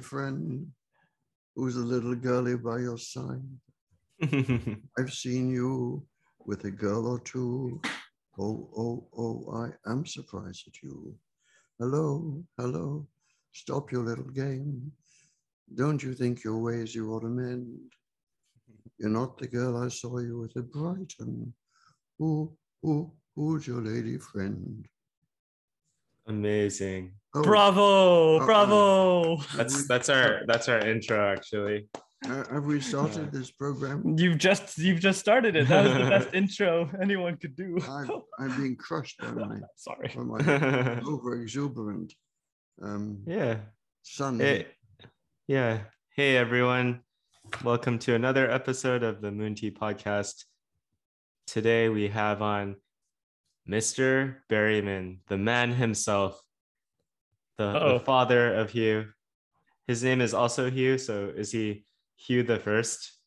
friend who's a little girlie by your side. I've seen you with a girl or two. Oh, oh, oh, I am surprised at you. Hello, hello, stop your little game. Don't you think your ways you ought to mend? You're not the girl I saw you with at Brighton. Who, who, who's your lady friend? Amazing. Oh, Bravo, uh, bravo. That's that's our that's our intro actually. uh, have we started Yeah. this program? You've just you've just started it. That was the best intro anyone could do. I'm, I'm being crushed by my, Sorry. by my over exuberant um, yeah. son. Hey, yeah. Hey everyone. Welcome to another episode of the Moon Tea Podcast. Today we have on Mr. Berryman, the man himself, the, the father of Hugh. His name is also Hugh, so is he Hugh the first?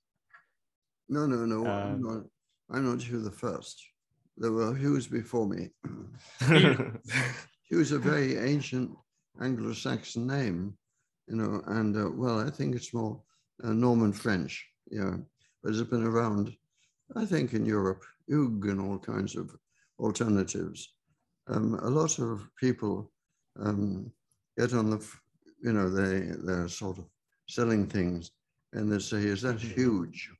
No, no, no. I'm Um, not. I'm not Hugh the first. There were Hughs before me. Hugh is a very ancient Anglo-Saxon name, you know, and uh, well, I think it's more uh, Norman French, yeah, but it's been around, I think, in Europe, Hugh and all kinds of alternatives. Um, a lot of people um, get on the, you know, they they're sort of selling things, and they say, "Is that huge?"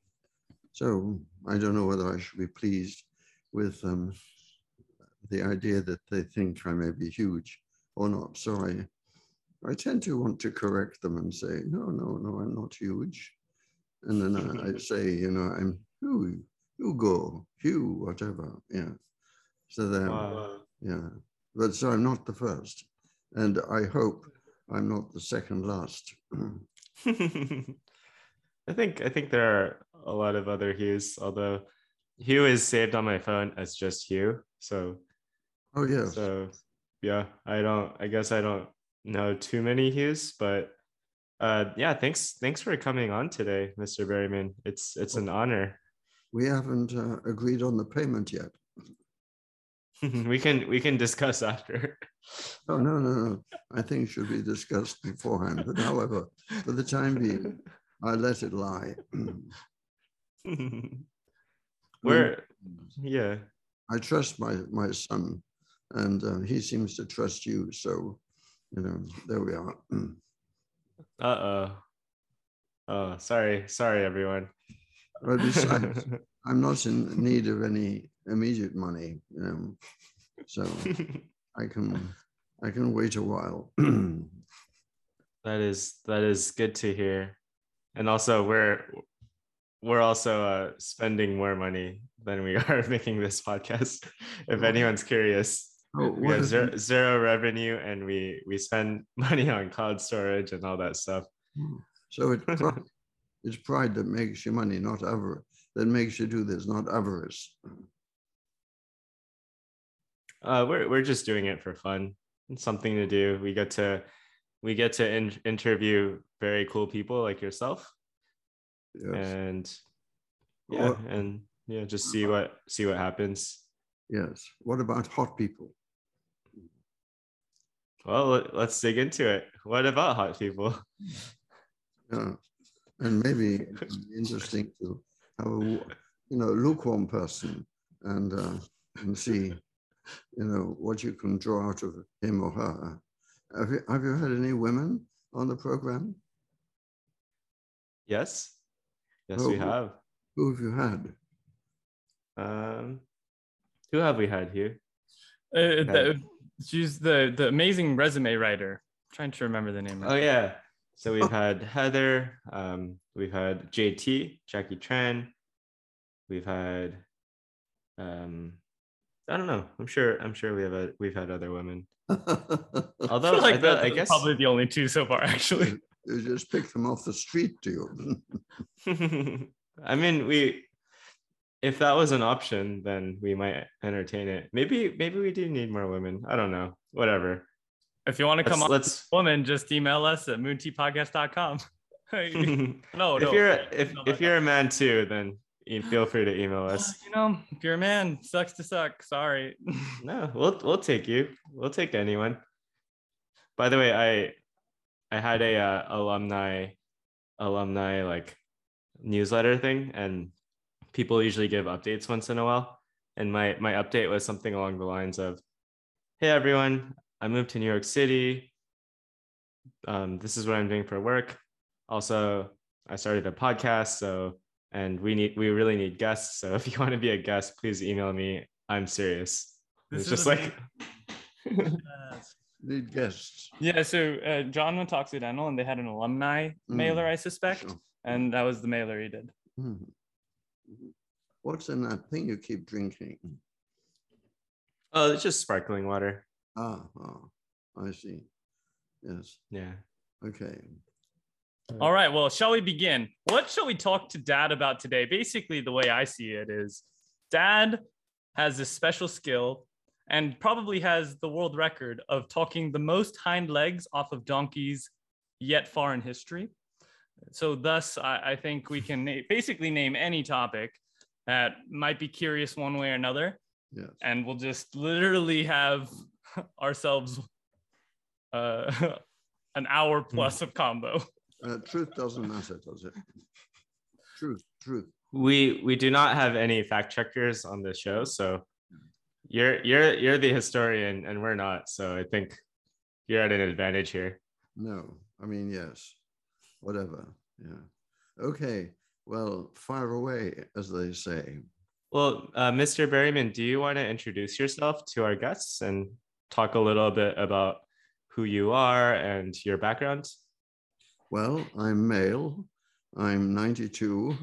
So I don't know whether I should be pleased with um, the idea that they think I may be huge or not. So I, I tend to want to correct them and say, no, no, no, I'm not huge. And then I, I say, you know, I'm Hugh, Hugo, Hugh, whatever. Yeah. So then, Wow. yeah. But so I'm not the first. And I hope I'm not the second last. I think I think there are a lot of other Hughs, although Hugh is saved on my phone as just Hugh. So oh, yeah. so yeah, I don't I guess I don't know too many Hughs, but uh yeah, thanks thanks for coming on today, Mr. Berryman. It's it's an honor. we haven't uh, agreed on the payment yet. we can we can discuss after. Oh, no, no, no. I think it should be discussed beforehand. But however, for the time being, I let it lie. We're yeah. I trust my, my son, and uh, he seems to trust you. So, you know, there we are. Uh-oh. Oh, sorry. Sorry everyone. But besides, I'm not in need of any immediate money, you know, so I can I can wait a while. That is that is good to hear. And also we're we're also uh, spending more money than we are making this podcast. If anyone's curious, Oh, we have is zero, revenue and we we spend money on cloud storage and all that stuff. So it's pride, it's pride that makes you money, not avarice. That makes you do this, not avarice. Uh, we're we're just doing it for fun. It's something to do. We get to we get to in, interview very cool people like yourself, Yes. and yeah, and yeah, just see what see what happens. yes. What about hot people? Well, let- let's dig into it. What about hot people? Yeah. And maybe it would be interesting to have a you know lukewarm person and uh, and see you know what you can draw out of him or her. Have you have you had any women on the program? Yes, yes, we Oh. have. Who have you had? Um, who have we had here? Uh, the, she's the the amazing resume writer. trying to remember the name. Oh yeah. So we've had Heather. Um, we've had JT, Jackie Tran. We've had. Um, I don't know. I'm sure. I'm sure we have. A, we've had other women. I Although feel like I, thought- that's I guess. probably the only two so far, actually. you just pick them off the street, do you? I mean, we. If that was an option, then we might entertain it. Maybe. Maybe we do need more women. I don't know. Whatever. If you want to Let's. come on, let's woman, just email us at moonteapodcast.com. no, if no. you're if if you're a man too, then feel free to email Uh, us. you know, if you're a man, sucks to suck. Sorry. No, we'll we'll take you. We'll take anyone. By the way, I I had a uh, alumni alumni like newsletter thing, and people usually give updates once in a while. And my my update was something along the lines of, "Hey everyone, I moved to New York City. Um, this is what I'm doing for work. Also, I started a podcast, so and we need we really need guests. So if you want to be a guest, please email me. I'm serious. This it's is just like Need guests. Yeah, so uh, John went to Occidental and they had an alumni Mm, mailer, I suspect, Sure. and that was the mailer he did. Mhm. What's in that thing you keep drinking? oh, it's just sparkling water. Ah, ah, I see. Yes. Yeah. Okay. All right, well, shall we begin? What shall we talk to Dad about today? Basically, the way I see it is Dad has this special skill and probably has the world record of talking the most hind legs off of donkeys yet far in history. So, thus, I, I think we can na- basically name any topic that might be curious one way or another, Yes. and we'll just literally have ourselves uh, an hour plus of combo. Uh, truth doesn't matter, does it? Truth, truth. We we do not have any fact checkers on the show, so you're you're you're the historian and we're not. So I think you're at an advantage here. No, I mean, yes. Whatever. Yeah. Okay. Well, fire away, as they say. Well, uh, Mr. Berryman, do you want to introduce yourself to our guests and talk a little bit about who you are and your background? Well, I'm male. I'm 92.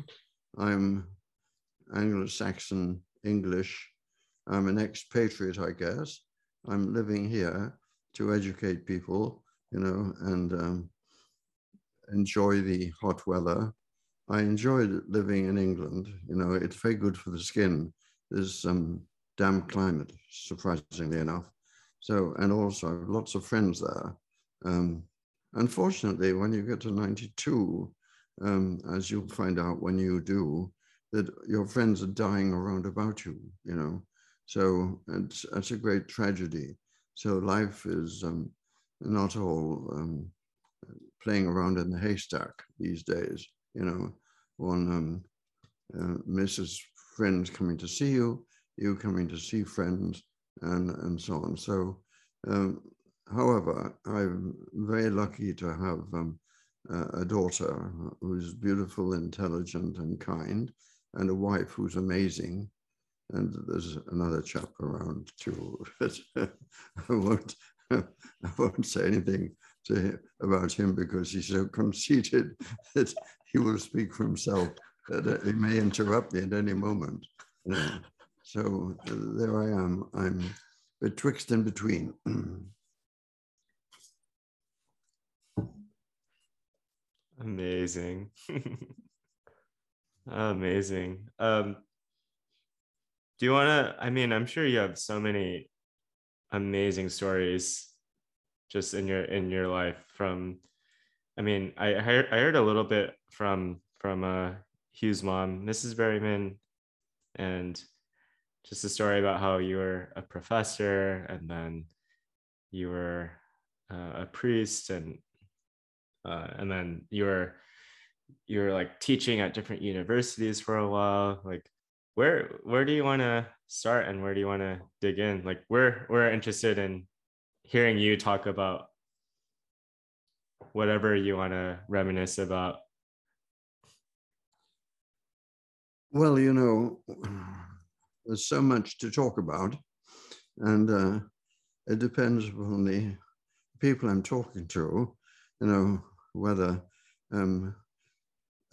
I'm Anglo Saxon English. I'm an expatriate, I guess. I'm living here to educate people, you know, and um, enjoy the hot weather. I enjoyed living in England. You know, it's very good for the skin. There's some damp climate, surprisingly enough. So, and also lots of friends there. Um, unfortunately, when you get to 92, um, as you'll find out when you do, that your friends are dying around about you, you know. So it's, it's a great tragedy. So life is um, not all um, playing around in the haystack these days, you know. One um, uh, misses friends coming to see you, you coming to see friends, and, and so on. So, um, however, I'm very lucky to have um, uh, a daughter who's beautiful, intelligent, and kind, and a wife who's amazing. And there's another chap around too. I won't, I won't say anything to him, about him because he's so conceited that he will speak for himself. That he may interrupt me at any moment. So uh, there I am. I'm betwixt and between. Amazing. Amazing. Um, do you want to? I mean, I'm sure you have so many amazing stories just in your in your life from I mean, I heard, I heard a little bit from from uh Hugh's mom, Mrs. Berryman, and just a story about how you were a professor and then you were uh, a priest and uh, and then you were you were like teaching at different universities for a while. Like where where do you want to start and where do you want to dig in? Like we're we're interested in hearing you talk about whatever you want to reminisce about. Well, you know, there's so much to talk about, and uh, it depends upon the people I'm talking to, you know, whether um,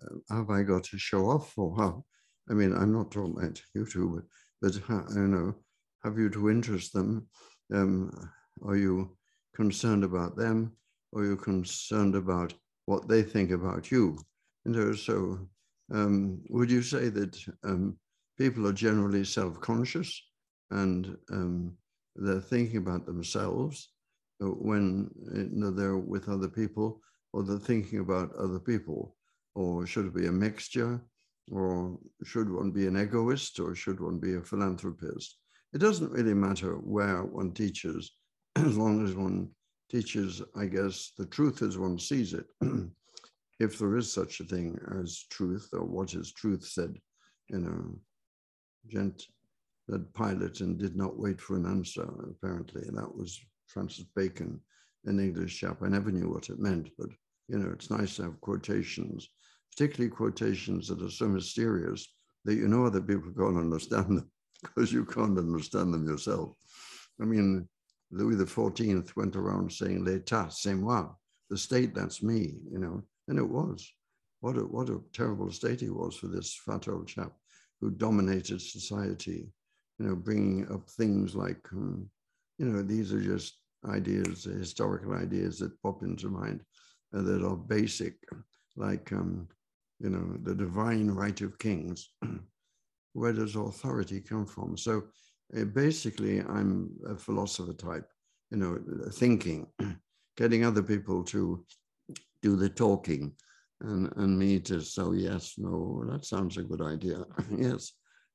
uh, have I got to show off or how? I mean, I'm not talking about you two, but, you know, have you to interest them? Um, are you concerned about them? Or are you concerned about what they think about you? Know, so um, would you say that um, people are generally self-conscious and um, they're thinking about themselves uh, when know, they're with other people, or they're thinking about other people, or should it be a mixture, or should one be an egoist, or should one be a philanthropist? It doesn't really matter where one teaches, as long as one teaches, I guess, the truth as one sees it. if there is such a thing as truth, or what is truth said, you know, gent that Pilate and did not wait for an answer, apparently. That was Francis Bacon, an English chap. I never knew what it meant, but you know, it's nice to have quotations, particularly quotations that are so mysterious that you know other people can't understand them because you can't understand them yourself. I mean, Louis XIV went around saying, L'État, c'est moi, the state, that's me, you know, and it was. What a, what a terrible state he was for this fat old chap who dominated society, you know, bringing up things like, um, you know, these are just ideas, historical ideas that pop into mind uh, that are basic, like, um, you know, the divine right of kings. Where does authority come from? So uh, basically, I'm a philosopher type, you know, thinking, getting other people to do the talking and, and me to so yes, no, that sounds a good idea. yes.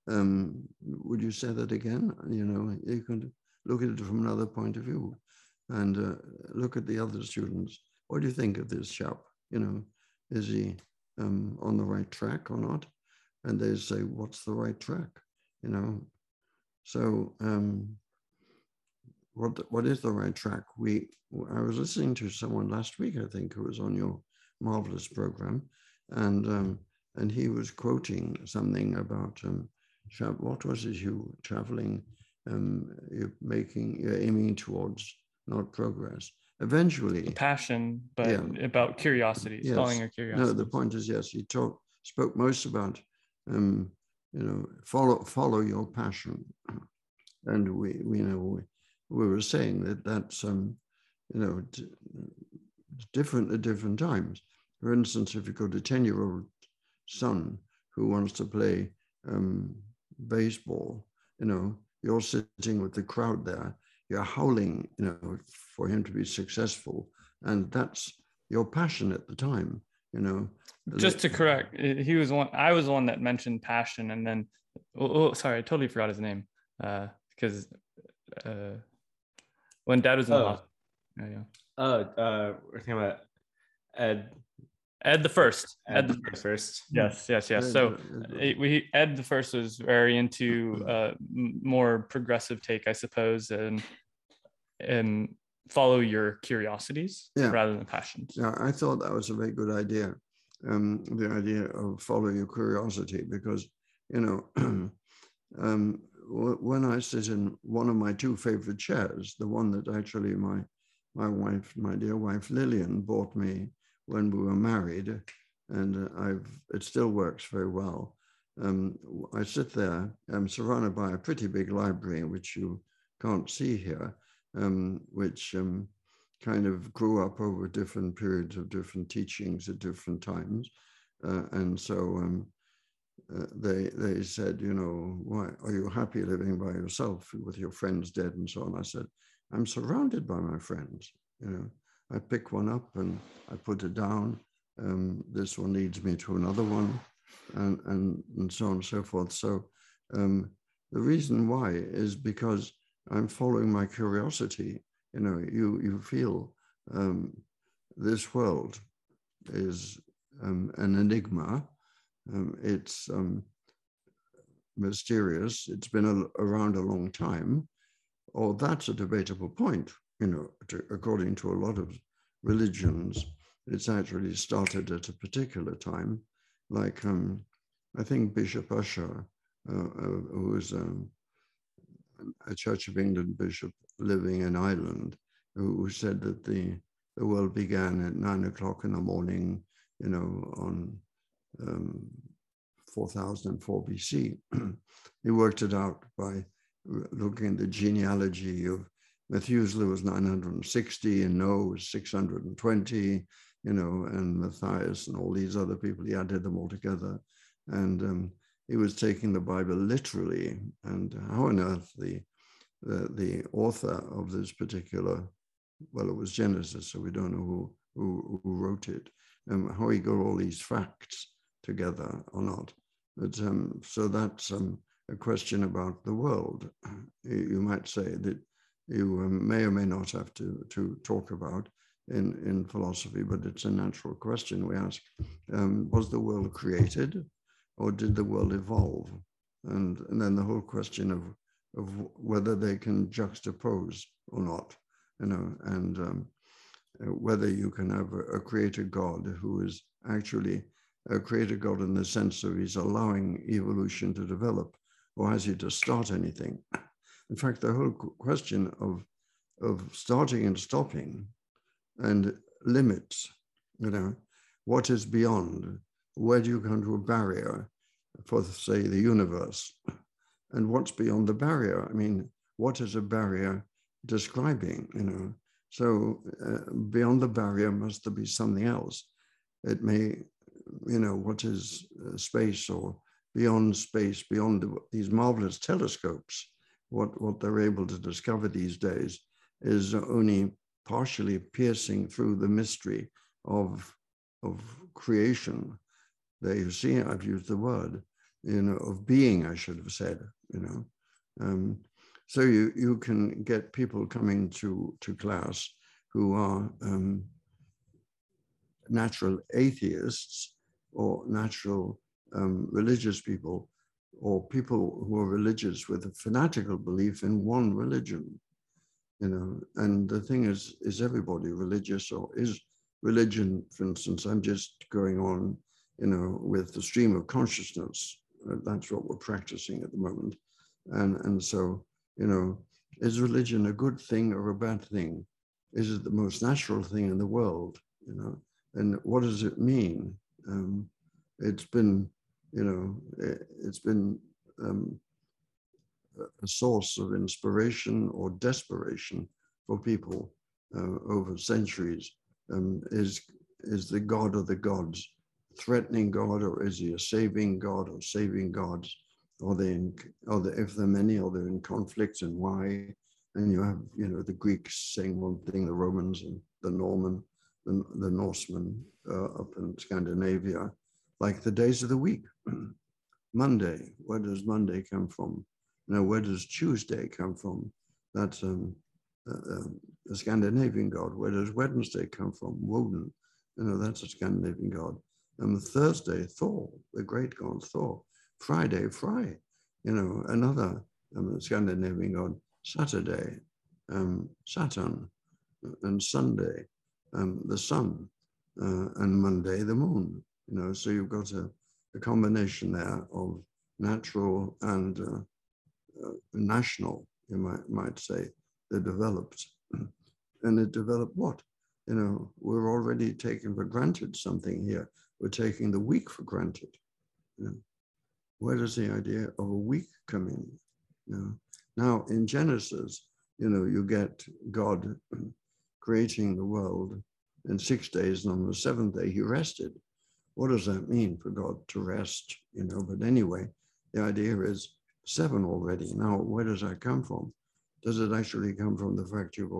Um, would you say that again? You know, you can look at it from another point of view and uh, look at the other students. What do you think of this chap? You know, is he um, on the right track or not? And they say, what's the right track? You know, so um, what what is the right track? We I was listening to someone last week, I think, who was on your marvelous program, and um, and he was quoting something about um, what was it you traveling, um, you're making, you're aiming towards not progress. Eventually, passion, but yeah. about curiosity, yes. following your curiosity. No, the point is yes, he talked spoke most about um, you know follow follow your passion, and we we know we, we were saying that that's um you know different at different times. For instance, if you've got a 10 year old son who wants to play um, baseball, you know, you're sitting with the crowd there, you're howling, you know, for him to be successful. And that's your passion at the time, you know. Just to correct, he was one, I was the one that mentioned passion. And then, oh, oh sorry, I totally forgot his name. Uh, because uh, when dad was in oh. the hospital. Yeah, yeah. Oh, uh, we're talking about Ed Ed the first. Ed, Ed the first. Yes, yes, yes. So we Ed the first was very into uh, more progressive take, I suppose, and and follow your curiosities yeah. rather than passions. Yeah, I thought that was a very good idea. Um, the idea of following your curiosity, because you know, um, when I sit in one of my two favorite chairs, the one that actually my my wife, my dear wife Lillian, bought me when we were married, and I've it still works very well. Um, I sit there. I'm surrounded by a pretty big library, which you can't see here, um, which um, kind of grew up over different periods of different teachings at different times, uh, and so um, uh, they they said, you know, why are you happy living by yourself with your friends dead and so on? I said, I'm surrounded by my friends. You know, I pick one up and I put it down. Um, this one leads me to another one, and, and, and so on and so forth. So um, the reason why is because I'm following my curiosity. You know, you, you feel um, this world is um, an enigma. Um, it's um, mysterious. It's been a, around a long time. Or that's a debatable point you know, to, according to a lot of religions, it's actually started at a particular time. Like um, I think Bishop Ussher, uh, uh, who was um, a Church of England bishop living in Ireland, who said that the the world began at nine o'clock in the morning, you know, on um, 4004 BC. he worked it out by looking at the genealogy of Methuselah was 960 and Noah was 620, you know, and Matthias and all these other people, he added them all together. And um, he was taking the Bible literally. And how on earth the, the, the author of this particular, well, it was Genesis, so we don't know who, who, who wrote it, um, how he got all these facts together or not. But um, so that's um, a question about the world. You might say that you um, may or may not have to, to talk about in, in philosophy, but it's a natural question we ask. Um, was the world created or did the world evolve? And, and then the whole question of, of whether they can juxtapose or not, you know, and um, whether you can have a, a creator God who is actually a creator God in the sense of he's allowing evolution to develop, or has he to start anything? In fact, the whole question of, of starting and stopping and limits, you know, what is beyond, where do you come to a barrier for, say, the universe? And what's beyond the barrier? I mean, what is a barrier describing, you know? So uh, beyond the barrier must there be something else. It may, you know, what is uh, space or beyond space, beyond these marvelous telescopes, what, what they're able to discover these days is only partially piercing through the mystery of, of creation. There you see, I've used the word, you know, of being, I should have said, you know. Um, so you, you can get people coming to, to class who are um, natural atheists or natural um, religious people or people who are religious with a fanatical belief in one religion you know and the thing is is everybody religious or is religion for instance i'm just going on you know with the stream of consciousness that's what we're practicing at the moment and and so you know, is religion a good thing or a bad thing? Is it the most natural thing in the world? You know, and what does it mean? Um, it's been, you know, it, has been um, a source of inspiration or desperation for people uh, over centuries. Um, is is the God of the gods threatening God, or is he a saving God or saving gods? Are they in, are they, if there are many, are they in conflict and why? And you have, you know, the Greeks saying one thing, the Romans and the Norman, the, the Norsemen uh, up in Scandinavia, like the days of the week. Monday, where does Monday come from? Now, where does Tuesday come from? That's um, uh, uh, a Scandinavian god. Where does Wednesday come from? Woden. You know, that's a Scandinavian god. And Thursday, Thor, the great god Thor. Friday, Fry, you know, another um, Scandinavian god, Saturday, um, Saturn, and Sunday, um, the sun, uh, and Monday, the moon, you know, so you've got a, a combination there of natural and uh, uh, national, you might, might say, that developed. And it developed what? You know, we're already taking for granted something here. We're taking the week for granted. You know? where does the idea of a week come in? You know? Now, in Genesis, you know, you get God creating the world in six days, and on the seventh day, he rested. What does that mean for God to rest? You know, but anyway, the idea is seven already. Now, where does that come from? Does it actually come from the fact you've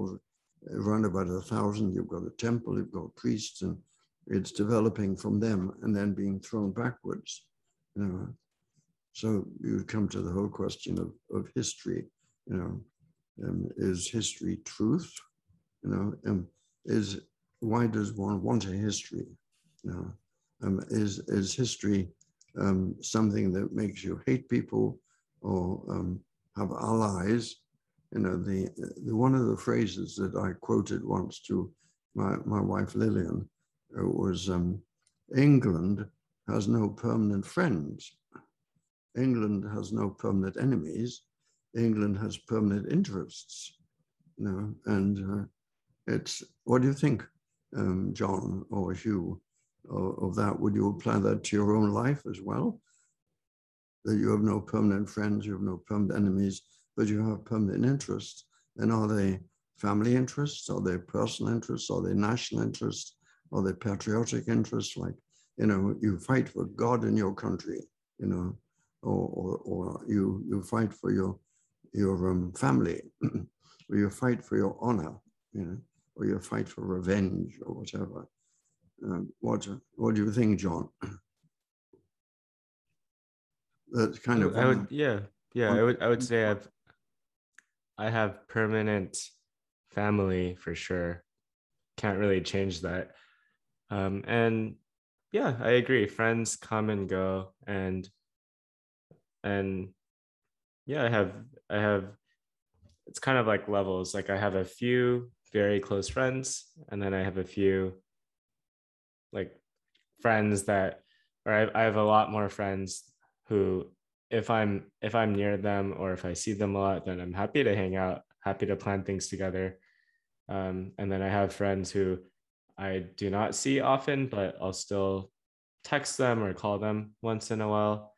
around about a thousand, you've got a temple, you've got priests, and it's developing from them and then being thrown backwards? You know, so you come to the whole question of, of history. You know, um, is history truth? You know, um, is why does one want a history? You know, um, is is history um, something that makes you hate people or um, have allies? You know, the, the one of the phrases that I quoted once to my, my wife Lillian uh, was um, England has no permanent friends England has no permanent enemies. England has permanent interests. You know, and uh, it's what do you think, um, John or Hugh, of, of that? Would you apply that to your own life as well? That you have no permanent friends, you have no permanent enemies, but you have permanent interests. And are they family interests? Are they personal interests? Are they national interests? Are they patriotic interests? Like, you know, you fight for God in your country, you know, or, or, or you, you fight for your, your um, family, or you fight for your honor, you know, or you fight for revenge or whatever. Um, what, what do you think, John? That's kind of. I would, yeah, yeah. I would, I would say I've, I have permanent family for sure. Can't really change that. Um, and yeah, I agree. Friends come and go, and and yeah, I have I have. It's kind of like levels. Like I have a few very close friends, and then I have a few like friends that, or I, I have a lot more friends who if i'm if i'm near them or if i see them a lot then i'm happy to hang out happy to plan things together um, and then i have friends who i do not see often but i'll still text them or call them once in a while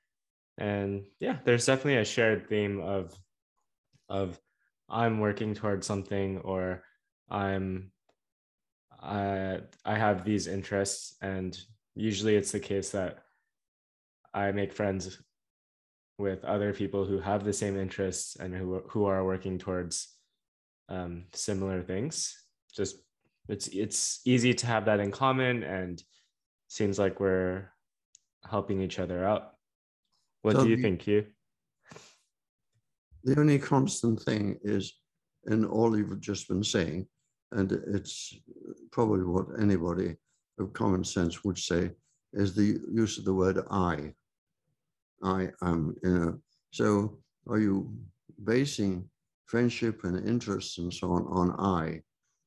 and yeah there's definitely a shared theme of of i'm working towards something or i'm i i have these interests and usually it's the case that i make friends with other people who have the same interests and who, who are working towards um, similar things. Just it's it's easy to have that in common and seems like we're helping each other out. What so do you the, think, you The only constant thing is in all you've just been saying, and it's probably what anybody of common sense would say, is the use of the word I. I am, you know. So are you basing friendship and interests and so on on I?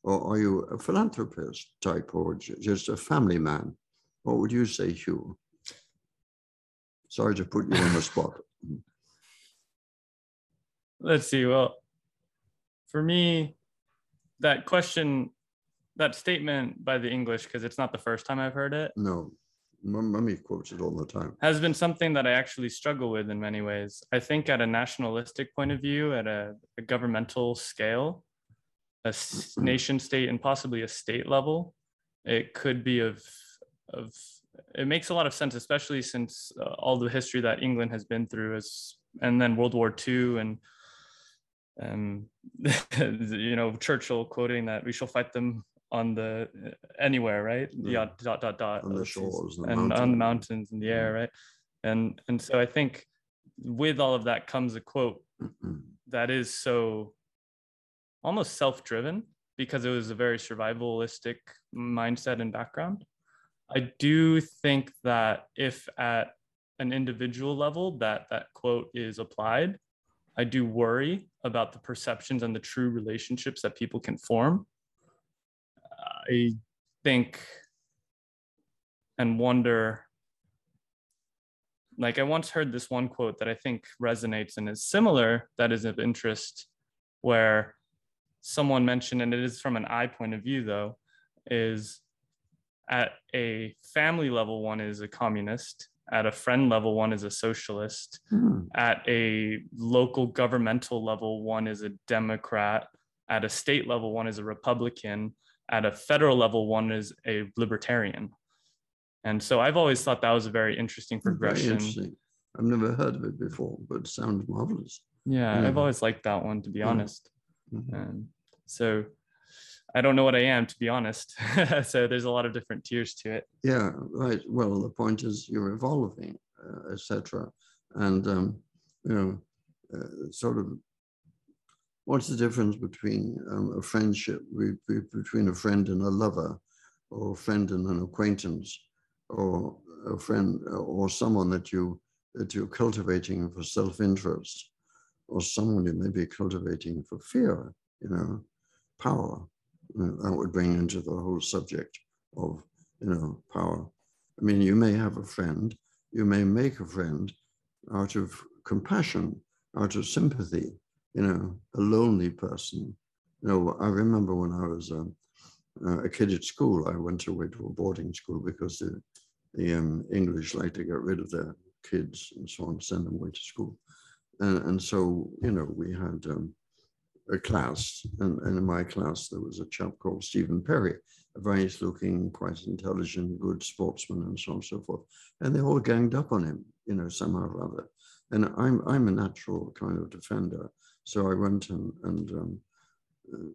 Or are you a philanthropist type or just a family man? What would you say, Hugh? Sorry to put you on the spot. Let's see. Well, for me, that question, that statement by the English, because it's not the first time I've heard it. No. Mummy quotes it all the time. Has been something that I actually struggle with in many ways. I think at a nationalistic point of view, at a, a governmental scale, a nation state and possibly a state level, it could be of of it makes a lot of sense, especially since uh, all the history that England has been through, as and then World War II and um, and you know Churchill quoting that we shall fight them on the uh, anywhere, right? Mm. Yeah, dot dot dot. On the shores and, and on the mountains in the mm. air, right? And and so I think with all of that comes a quote that is so almost self-driven because it was a very survivalistic mindset and background. I do think that if at an individual level that that quote is applied, I do worry about the perceptions and the true relationships that people can form I think and wonder like I once heard this one quote that I think resonates and is similar that is of interest where someone mentioned and it is from an I point of view though is at a family level one is a communist at a friend level one is a socialist hmm. at a local governmental level one is a democrat at a state level one is a republican at a federal level, one is a libertarian. And so I've always thought that was a very interesting progression. Very interesting. I've never heard of it before, but it sounds marvelous. Yeah, yeah. I've always liked that one, to be yeah. honest. Mm-hmm. And so I don't know what I am, to be honest. so there's a lot of different tiers to it. Yeah, right. Well, the point is you're evolving, uh, etc. And um, you know, uh, sort of what's the difference between um, a friendship, between a friend and a lover, or a friend and an acquaintance, or a friend, or someone that you that you're cultivating for self-interest, or someone you may be cultivating for fear, you know, power. That would bring into the whole subject of, you know, power. I mean, you may have a friend, you may make a friend out of compassion, out of sympathy, you know, a lonely person. You know, I remember when I was um, uh, a kid at school, I went away to a boarding school because the, the um, English like to get rid of their kids and so on, send them away to school. And, and so, you know, we had um, a class, and, and in my class, there was a chap called Stephen Perry, a very looking, quite intelligent, good sportsman, and so on and so forth. And they all ganged up on him, you know, somehow or other. And I'm, I'm a natural kind of defender. So I went and, and um, uh,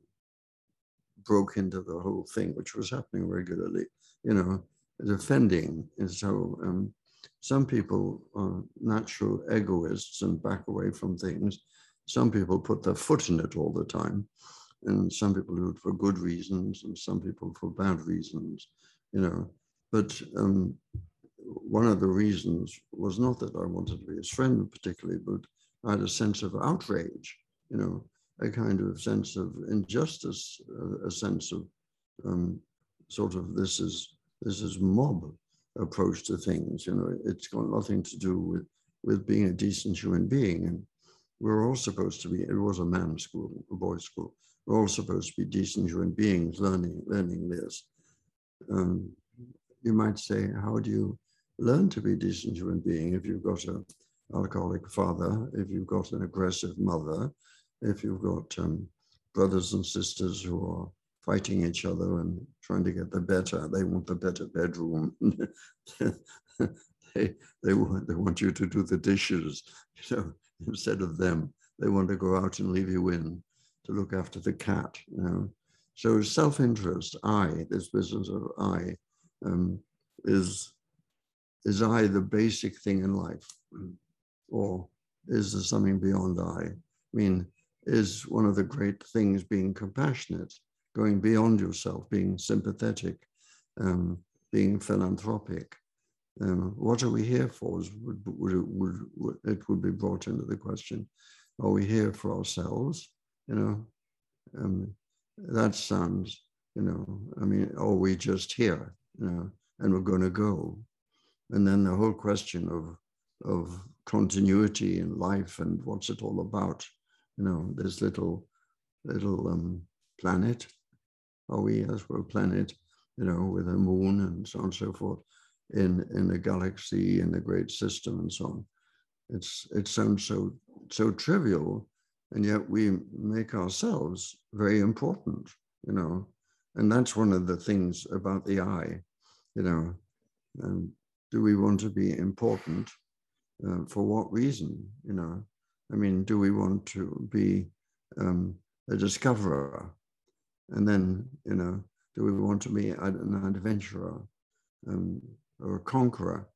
broke into the whole thing, which was happening regularly, you know, defending. And so um, some people are natural egoists and back away from things. some people put their foot in it all the time, and some people do it for good reasons, and some people for bad reasons, you know. But um, one of the reasons was not that I wanted to be his friend particularly, but I had a sense of outrage, you know, a kind of sense of injustice, a, a sense of um, sort of this is this is mob approach to things. You know, it's got nothing to do with with being a decent human being. And we're all supposed to be. It was a man's school, a boys' school. We're all supposed to be decent human beings, learning learning this. Um, you might say, how do you learn to be a decent human being if you've got an alcoholic father, if you've got an aggressive mother, if you've got um, brothers and sisters who are fighting each other and trying to get the better. They want the better bedroom. they, they, want, they want you to do the dishes, you know, instead of them. They want to go out and leave you in to look after the cat, you know. So self-interest, I, this business of I, um, is, is I the basic thing in life? Or is there something beyond I? I mean, is one of the great things being compassionate, going beyond yourself, being sympathetic, um, being philanthropic. Um, what are we here for? Would, would, would, it would be brought into the question. Are we here for ourselves? You know, um, that sounds, you know, I mean, are we just here? You know, and we're going to go. And then the whole question of, of continuity in life and what's it all about? You know, this little, little um, planet are we as we're a planet, you know, with a moon and so on and so forth, in in a galaxy, in a great system and so on. It's it sounds so so trivial, and yet we make ourselves very important, you know. And that's one of the things about the I, you know. Um, do we want to be important? Uh, for what reason? You know, I mean, do we want to be um, a discoverer? And then, you know, do we want to be an adventurer um, or a conqueror?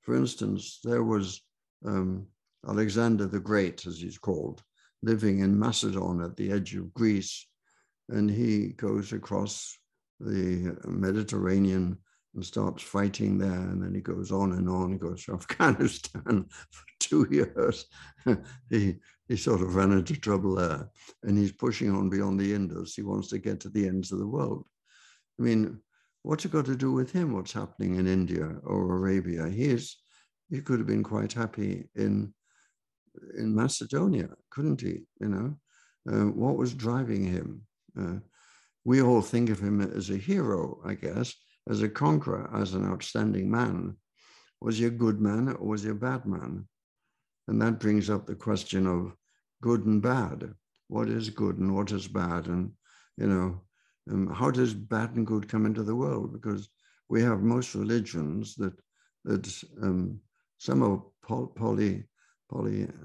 For instance, there was um, Alexander the Great, as he's called, living in Macedon at the edge of Greece. And he goes across the Mediterranean and starts fighting there. And then he goes on and on. He goes to Afghanistan for two years. he he sort of ran into trouble there and he's pushing on beyond the Indus. He wants to get to the ends of the world. I mean, what's it got to do with him, what's happening in India or Arabia? He is, he could have been quite happy in, in Macedonia, couldn't he? You know, uh, what was driving him? Uh, we all think of him as a hero, I guess, as a conqueror, as an outstanding man. Was he a good man or was he a bad man? And that brings up the question of good and bad. What is good and what is bad? And, you know, um, how does bad and good come into the world? Because we have most religions that, that um, some are poly,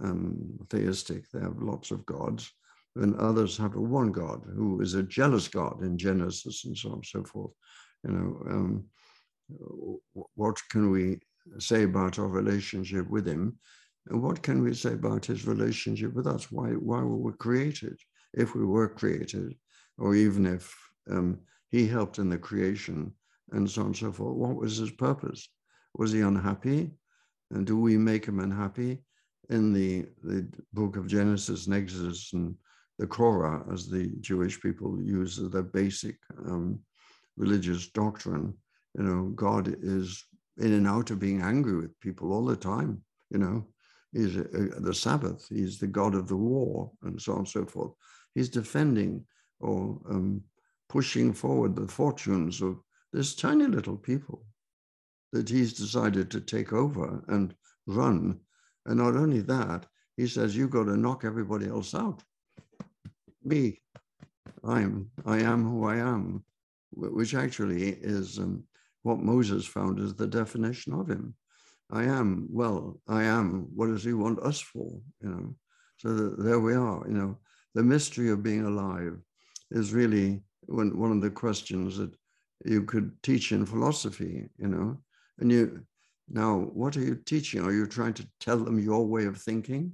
um, theistic, they have lots of gods, and others have one God who is a jealous God in Genesis and so on and so forth. You know, um, what can we say about our relationship with him? And what can we say about his relationship with us? Why, why were we created? If we were created, or even if um, he helped in the creation and so on and so forth, what was his purpose? Was he unhappy? And do we make him unhappy? In the, the book of Genesis and Exodus and the Torah, as the Jewish people use their basic um, religious doctrine, you know, God is in and out of being angry with people all the time, you know, He's a, the Sabbath. He's the God of the war, and so on and so forth. He's defending or um, pushing forward the fortunes of this tiny little people that he's decided to take over and run. And not only that, he says, you've got to knock everybody else out. Me, I'm, I am who I am, which actually is um, what Moses found as the definition of him. I am, well, I am. What does he want us for? You know, so there we are. You know, the mystery of being alive is really one, one of the questions that you could teach in philosophy, you know. And you, now, what are you teaching? Are you trying to tell them your way of thinking?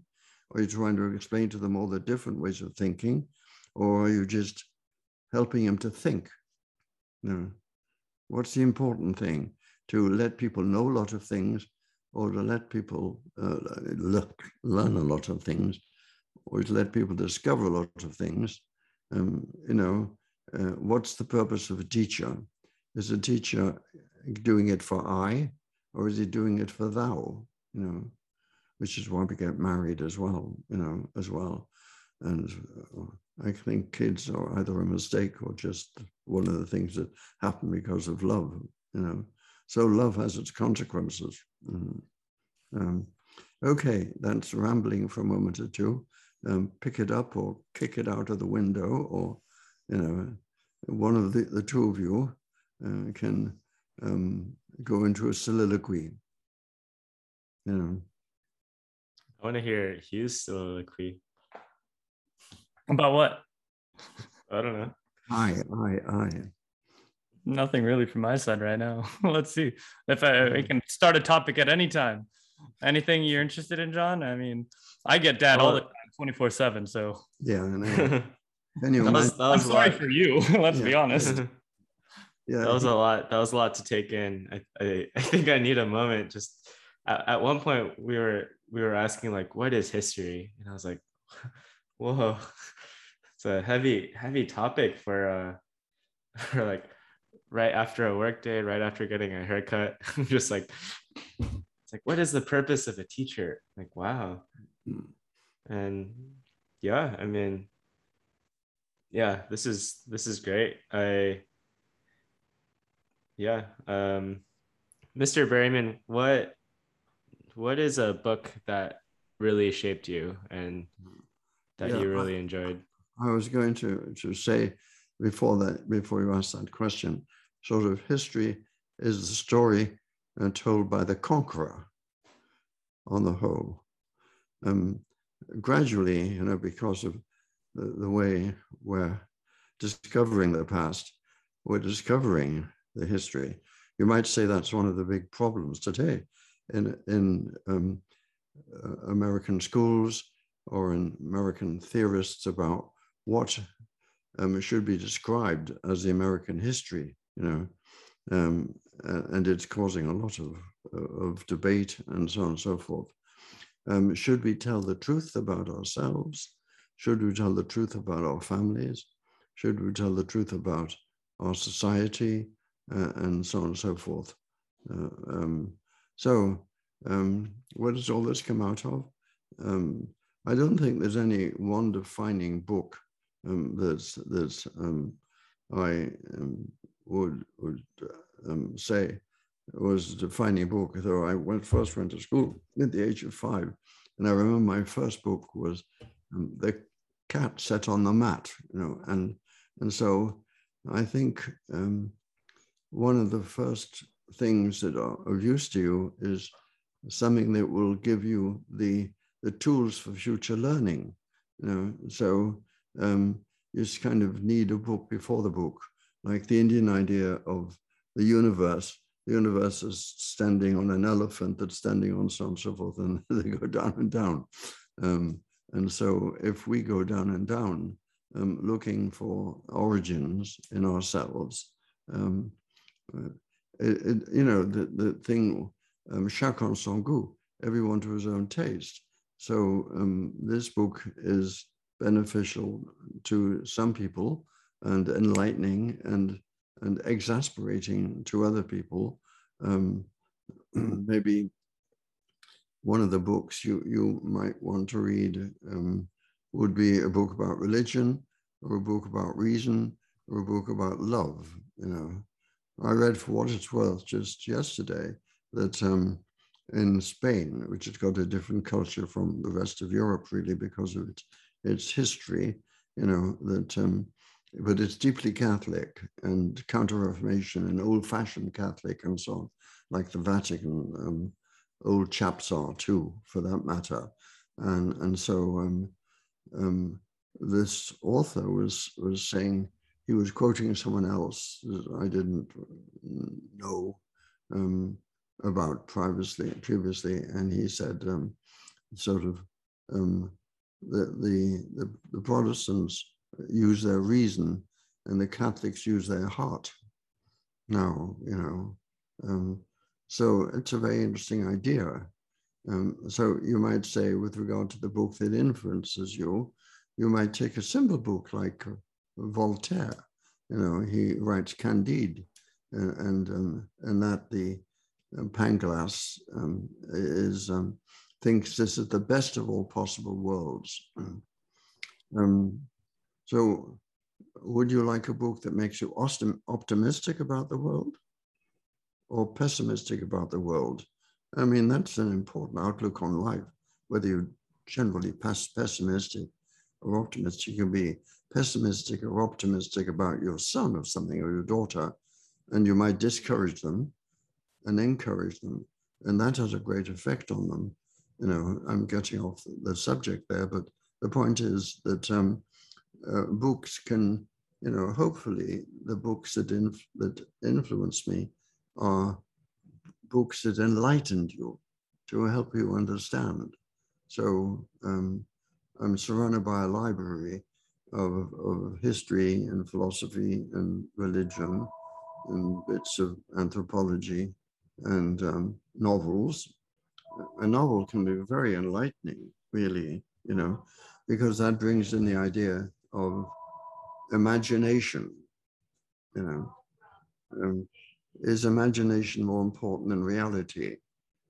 Are you trying to explain to them all the different ways of thinking? Or are you just helping them to think? You know, what's the important thing? To let people know a lot of things or to let people uh, look, learn a lot of things or to let people discover a lot of things. Um, you know, uh, what's the purpose of a teacher? Is a teacher doing it for I, or is he doing it for thou? You know, which is why we get married as well. You know, as well, and uh, I think kids are either a mistake or just one of the things that happen because of love. You know, so love has its consequences. Mm. Um, okay, that's rambling for a moment or two um, pick it up or kick it out of the window, or you know, one of the, the two of you uh, can um, go into a soliloquy. You know. I want to hear Hugh's soliloquy. About what? I don't know. I, I, I. Nothing really from my side right now. Let's see if I, I can start a topic at any time. Anything you're interested in, John? I mean, I get dad all the time 24 7. So, yeah. Can you that was, that was I'm sorry for you. Let's yeah. be honest. yeah. That was a lot. That was a lot to take in. I, I, I think I need a moment. Just at, at one point, we were we were asking like, what is history? And I was like, whoa, it's a heavy heavy topic for uh for like right after a work day, right after getting a haircut. I'm just like, it's like, what is the purpose of a teacher? Like, wow. And yeah i mean yeah this is this is great i yeah um mr berryman what what is a book that really shaped you and that yeah, you really I, enjoyed i was going to to say before that before you asked that question sort of history is the story uh, told by the conqueror on the whole um, gradually, you know, because of the, the way we're discovering the past, we're discovering the history. You might say that's one of the big problems today in, in um, uh, American schools or in American theorists about what um, should be described as the American history, you know, um, and it's causing a lot of, of debate and so on and so forth. Um, should we tell the truth about ourselves? Should we tell the truth about our families? Should we tell the truth about our society? Uh, and so on and so forth. Uh, um, so, um, where does all this come out of? Um, I don't think there's any one defining book um, that's that's um, I would would say was a defining book, though I went first went to school at the age of five. And I remember my first book was um, The Cat Sat on the Mat, you know, and and so I think um, one of the first things that are of use to you is something that will give you the the tools for future learning. You know, so um, you just kind of need a book before the book, like the Indian idea of the universe the universe is standing on an elephant that's standing on so and so forth, and they go down and down. Um, and so if we go down and down, um, looking for origins in ourselves, um, uh, it, it, you know, the, the thing, chacun son goût, everyone to his own taste. So um, this book is beneficial to some people and enlightening and and exasperating to other people. Um, maybe one of the books you, you might want to read um, would be a book about religion or a book about reason or a book about love. You know, I read for what it's worth just yesterday that um, in Spain, which has got a different culture from the rest of Europe, really, because of its, its history, you know, that um, but it's deeply Catholic and Counter Reformation and old fashioned Catholic and so on, like the Vatican. Um, old chaps are too, for that matter. And, and so um, um, this author was, was saying, he was quoting someone else I didn't know um, about previously, previously, and he said, um, sort of, um, the, the, the, the Protestants use their reason and the Catholics use their heart. Now, you know, um, so it's a very interesting idea. Um, so you might say, with regard to the book that influences you, you might take a simple book like uh, Voltaire. You know, he writes Candide, uh, and um, and that the um, Pangloss um, is thinks this is the best of all possible worlds. Um, so, would you like a book that makes you optimistic about the world, or pessimistic about the world? I mean, that's an important outlook on life. Whether you're generally pessimistic or optimistic, you can be pessimistic or optimistic about your son or something or your daughter, and you might discourage them and encourage them. And that has a great effect on them. You know, I'm getting off the subject there, but the point is that um, uh, books can, you know, hopefully the books that, inf- that influence me are books that enlightened you to help you understand. So um, I'm surrounded by a library of, of history and philosophy and religion and bits of anthropology and um, novels. A novel can be very enlightening, really, you know, because that brings in the idea of imagination, you know. Um, is imagination more important than reality?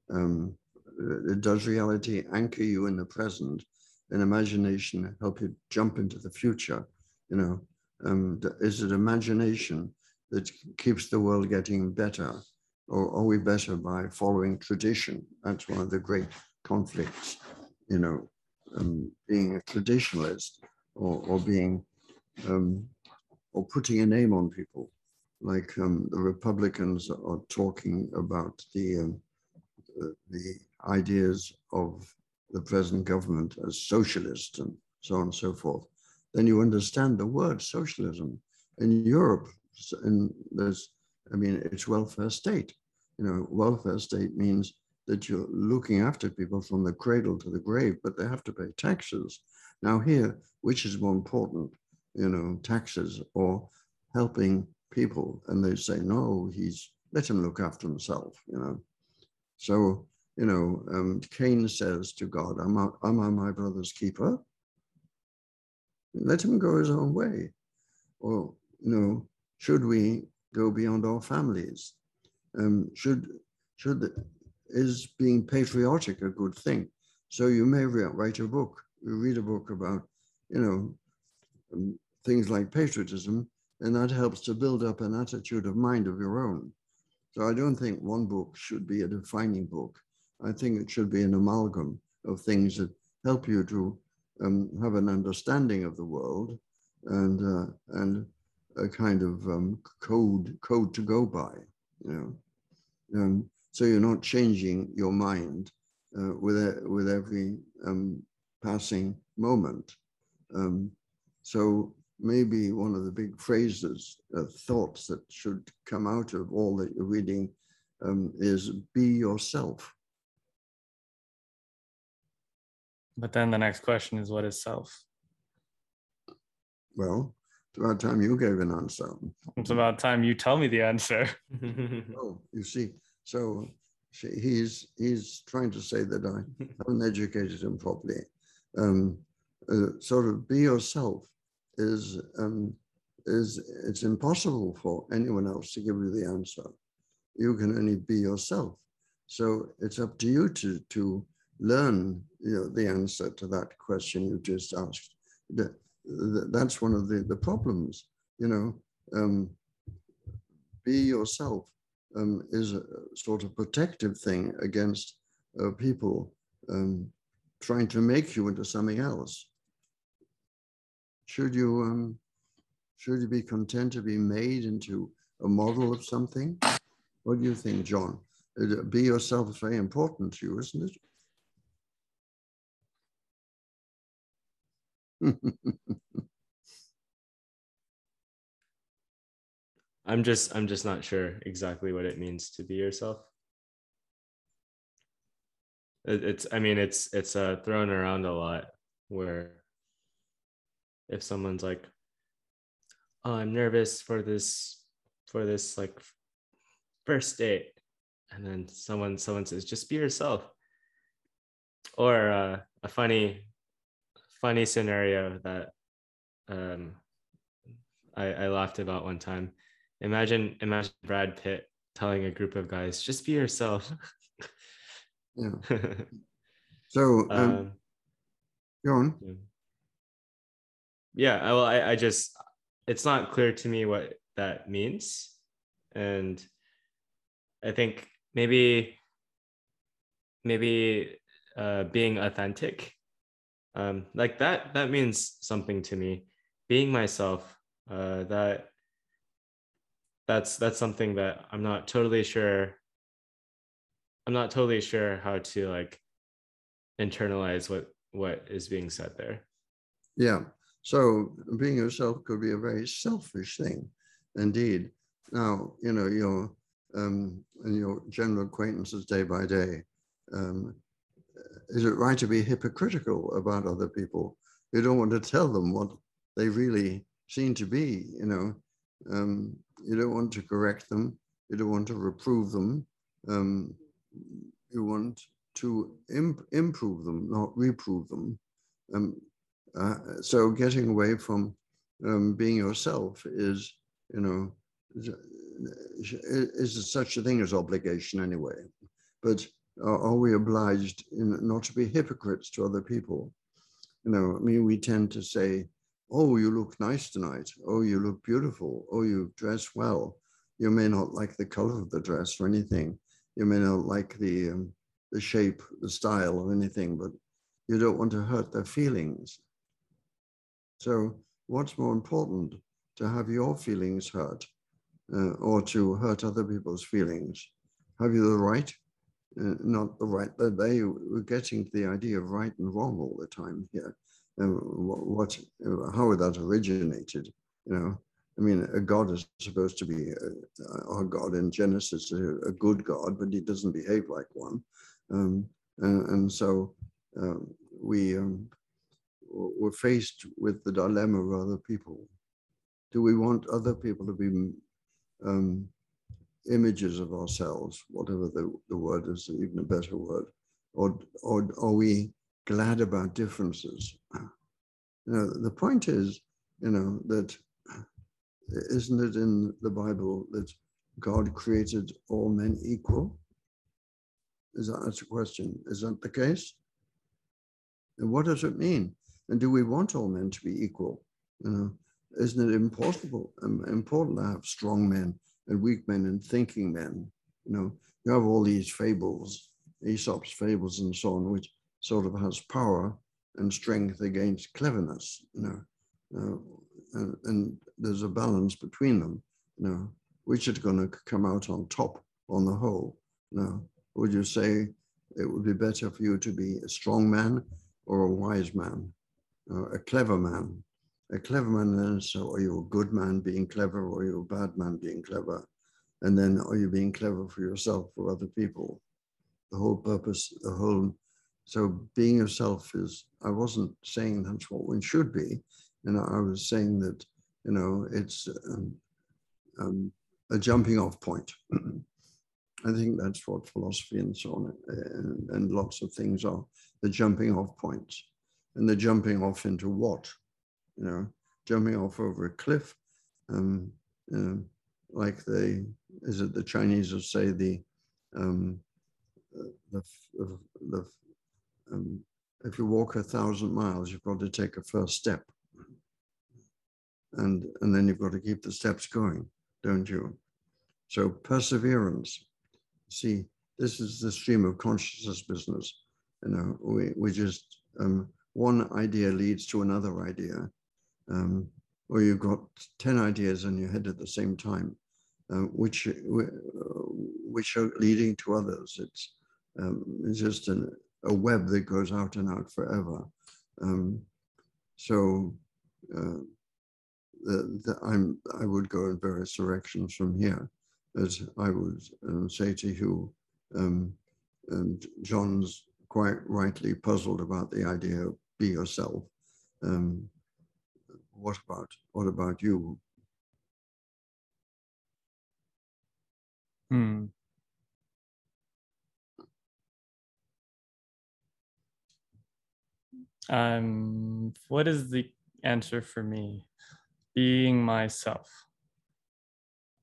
Um, does reality anchor you in the present and imagination help you jump into the future? You know, um, is it imagination that keeps the world getting better? Or are we better by following tradition? That's one of the great conflicts, you know, um, being a traditionalist or, or being, um, or putting a name on people. Like um, the Republicans are talking about the, um, the ideas of the present government as socialist and so on and so forth, then you understand the word socialism. In Europe, and there's, I mean, it's welfare state. You know, welfare state means that you're looking after people from the cradle to the grave, but they have to pay taxes. Now, here, which is more important, you know, taxes or helping people? And they say, no, he's let him look after himself, you know. So, you know, um, Cain says to God, am I, am I my brother's keeper? Let him go his own way. Or, you know, should we go beyond our families? Um, should should is being patriotic a good thing? So you may write a book. You read a book about, you know, um, things like patriotism, and that helps to build up an attitude of mind of your own. So I don't think one book should be a defining book. I think it should be an amalgam of things that help you to um, have an understanding of the world and uh, and a kind of um, code code to go by. You know, um, so you're not changing your mind uh, with a, with every um, passing moment. Um, so maybe one of the big phrases, uh, thoughts that should come out of all that you're reading um, is "be yourself." But then the next question is, what is self? Well, it's about time you gave an answer. It's about time you tell me the answer. oh, you see, so he's he's trying to say that I haven't educated him properly. Um, uh, sort of be yourself is um, is it's impossible for anyone else to give you the answer. You can only be yourself. So it's up to you to to learn you know, the answer to that question you just asked. That's one of the, the problems, you know, um, be yourself um, is a sort of protective thing against uh, people um, trying to make you into something else. Should you, um, should you be content to be made into a model of something? What do you think, John? Be yourself is very important to you, isn't it? I'm just I'm just not sure exactly what it means to be yourself. It, it's I mean it's it's uh, thrown around a lot where if someone's like, "Oh, I'm nervous for this for this like first date," and then someone someone says, "Just be yourself," or uh, a funny funny scenario that um, I, I laughed about one time. Imagine imagine Brad Pitt telling a group of guys, "Just be yourself." Yeah. So, um, um, go on. yeah I- well I, I just it's not clear to me what that means and i think maybe maybe uh, being authentic um, like that that means something to me being myself uh, that that's that's something that i'm not totally sure i'm not totally sure how to like internalize what what is being said there Yeah. So being yourself could be a very selfish thing, indeed. Now, you know, your um, and your general acquaintances day by day. Um, is it right to be hypocritical about other people? You don't want to tell them what they really seem to be. You know, um, you don't want to correct them. You don't want to reprove them. Um, you want to imp- improve them, not reprove them. Um, uh, so getting away from um, being yourself is, you know, is, is such a thing as obligation anyway. But are, we obliged not to be hypocrites to other people? You know, I mean, we tend to say, "Oh, you look nice tonight. Oh, you look beautiful. Oh, you dress well." You may not like the color of the dress or anything. You may not like the um, the shape, the style, or anything, but you don't want to hurt their feelings. So, what's more important, to have your feelings hurt uh, or to hurt other people's feelings? Have you the right? Uh, not the right, that they we're getting to the idea of right and wrong all the time here. And what, what, how that originated, you know? I mean, a God is supposed to be uh, our God in Genesis, a, good God, but he doesn't behave like one. Um, and, and, so um, we um, we're faced with the dilemma of other people. Do we want other people to be um, images of ourselves, whatever the, the word is, even a better word, or, or are we glad about differences? You know, the point is, you know, that isn't it in the Bible that God created all men equal? Is that that's a question? Is that the case? And what does it mean? And do we want all men to be equal? You know, isn't it impossible, important to have strong men and weak men and thinking men? You know, you have all these fables, Aesop's fables and so on, which sort of has power and strength against cleverness, you know, uh, and, and, there's a balance between them, you know, which is going to come out on top on the whole. You know, would you say it would be better for you to be a strong man or a wise man? a clever man. A clever man then, so are you a good man being clever or are you a bad man being clever? And then are you being clever for yourself or other people? The whole purpose, the whole, so being yourself is, I wasn't saying that's what one should be. And I was saying that, you know, it's um, um, a jumping off point. I think that's what philosophy and so on and, and lots of things are the jumping off points and they're jumping off into what? You know, jumping off over a cliff, um, you know, like the, is it the Chinese will say the, um, the, the, the um, if you walk a thousand miles, you've got to take a first step. And, and then you've got to keep the steps going, don't you? So perseverance. See, this is the stream of consciousness business. You know, we, we just um, one idea leads to another idea, um, or you've got 10 ideas in your head at the same time, uh, which, which are leading to others. It's, um, it's just an, a web that goes out and out forever. Um, so uh, the, I'm, I would go in various directions from here. As I would um, say to you, um, and John's quite rightly puzzled about the idea of be yourself. Um, what about what about you? Hmm. Um, what is the answer for me? Being myself.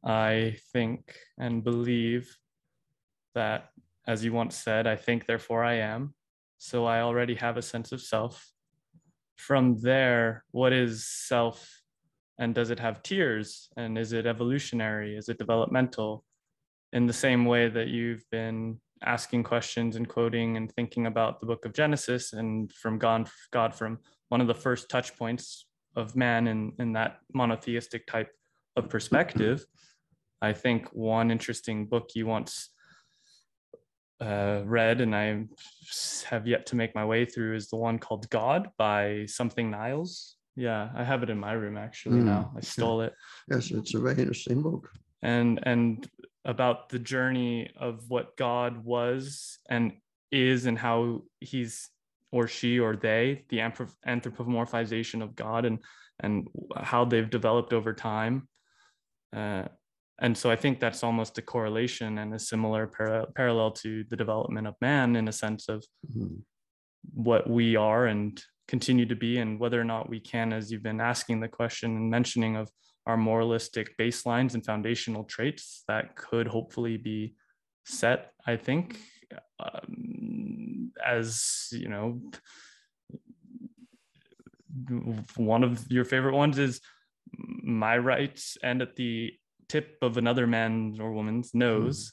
I think and believe that, as you once said, I think, therefore I am. So I already have a sense of self. From there, what is self and does it have tiers? And is it evolutionary? Is it developmental? In the same way that you've been asking questions and quoting and thinking about the book of Genesis and from God, God from one of the first touch points of man in, in that monotheistic type of perspective. I think one interesting book you once uh, read and I have yet to make my way through is the one called God by something Miles. Yeah, I have it in my room actually Mm, now. I stole it. Yes, it's a very interesting book. And and about the journey of what God was and is and how he's or she or they the anthropomorphization of God and and how they've developed over time. Uh, and so I think that's almost a correlation and a similar para- parallel to the development of man in a sense of Mhm. what we are and continue to be and whether or not we can as you've been asking the question and mentioning of our moralistic baselines and foundational traits that could hopefully be set i think um, as you know one of your favorite ones is my rights end at the tip of another man's or woman's nose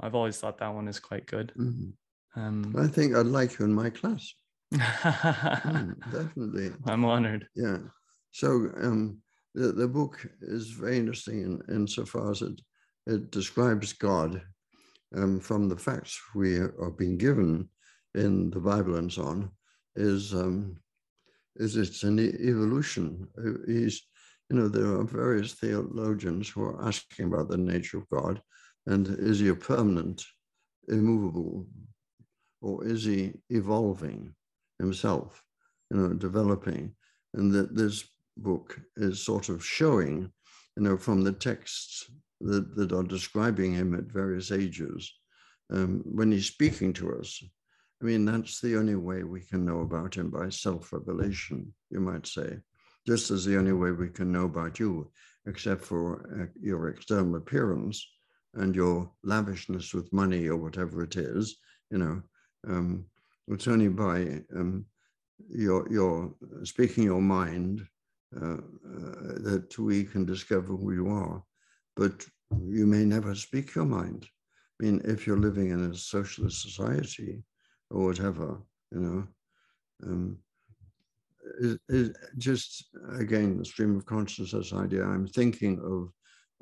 i've always thought that one is quite good Mhm. um, I think I'd like you in my class. Mm, definitely. i'm honored Yeah. So um, the, the book is very interesting in, insofar as it, it describes God um, from the facts we are being given in the Bible and so on, is, um, is it's an evolution. Uh, He's, you know, there are various theologians who are asking about the nature of God and is he a permanent, immovable, or is he evolving himself, you know, developing? and that this book is sort of showing, you know, from the texts that, that are describing him at various ages, um, when he's speaking to us. I mean, that's the only way we can know about him by self revelation, you might say, just as the only way we can know about you, except for uh, your external appearance and your lavishness with money or whatever it is, you know. Um, it's only by um, your your speaking your mind uh, uh, that we can discover who you are but you may never speak your mind i mean if you're living in a socialist society or whatever you know um, just again the stream of consciousness idea i'm thinking of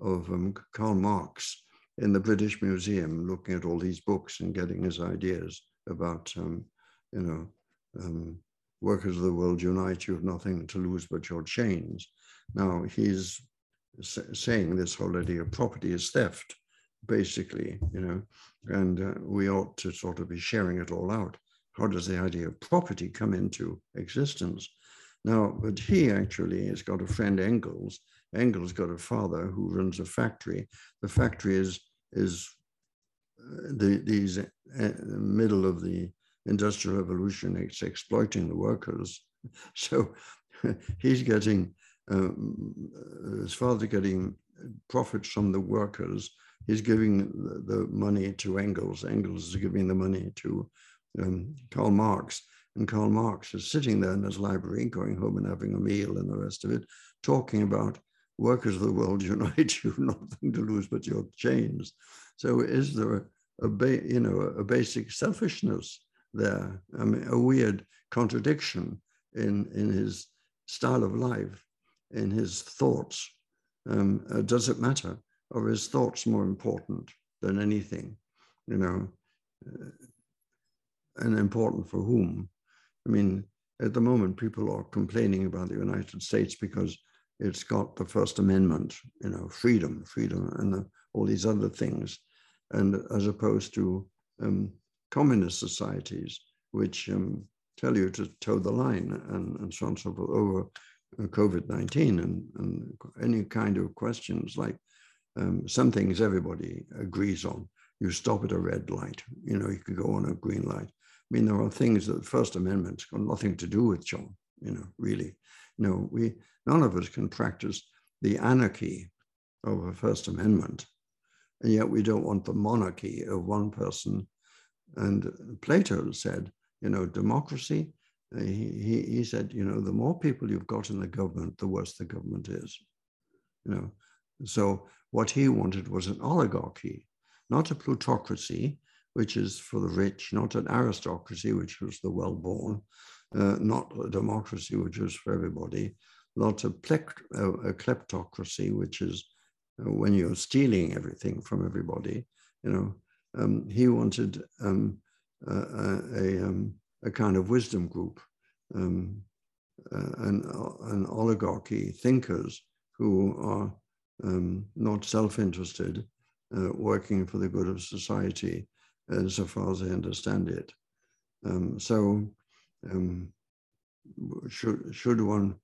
of um, karl marx in the british museum looking at all these books and getting his ideas about um, you know um, workers of the world unite, you have nothing to lose but your chains. Now he's saying this whole idea of property is theft, basically, you know, and uh, we ought to sort of be sharing it all out. How does the idea of property come into existence? Now, but he actually has got a friend Engels. Engels got a father who runs a factory. The factory is is uh, the these uh, middle of the industrial revolution it's exploiting the workers so he's getting um, his father getting profits from the workers he's giving the, money to engels. Engels is giving the money to um, karl marx. And karl marx is sitting there in his library going home and having a meal and the rest of it talking about workers of the world unite you nothing to lose but your chains. So is there a, a ba- you know a basic selfishness there. I mean, a weird contradiction in, in his style of life, in his thoughts. Um, uh, does it matter? Are his thoughts more important than anything? You know, uh, and important for whom? I mean, at the moment, people are complaining about the United States because it's got the First Amendment, you know, freedom, freedom, and the, all these other things, and as opposed to um, communist societies, which um, tell you to toe the line and, and so on and so forth over COVID 19 and, and any kind of questions like um, some things everybody agrees on. You stop at a red light, you know, you could go on a green light. I mean, there are things that the First Amendment's got nothing to do with, John, you know, really. No, we none of us can practice the anarchy of a First Amendment, and yet we don't want the monarchy of one person. And Plato said, you know, democracy. He, he, said, you know, the more people you've got in the government, the worse the government is. You know, so what he wanted was an oligarchy, not a plutocracy, which is for the rich, not an aristocracy, which was the well-born, uh, not a democracy, which was for everybody, not a, plect- a kleptocracy, which is uh, when you're stealing everything from everybody. You know, um, he wanted um, a, a, um, a, kind of wisdom group, um, uh, an, an oligarchy thinkers who are um, not self-interested, uh, working for the good of society, as far as I understand it. Um, so, um, should should one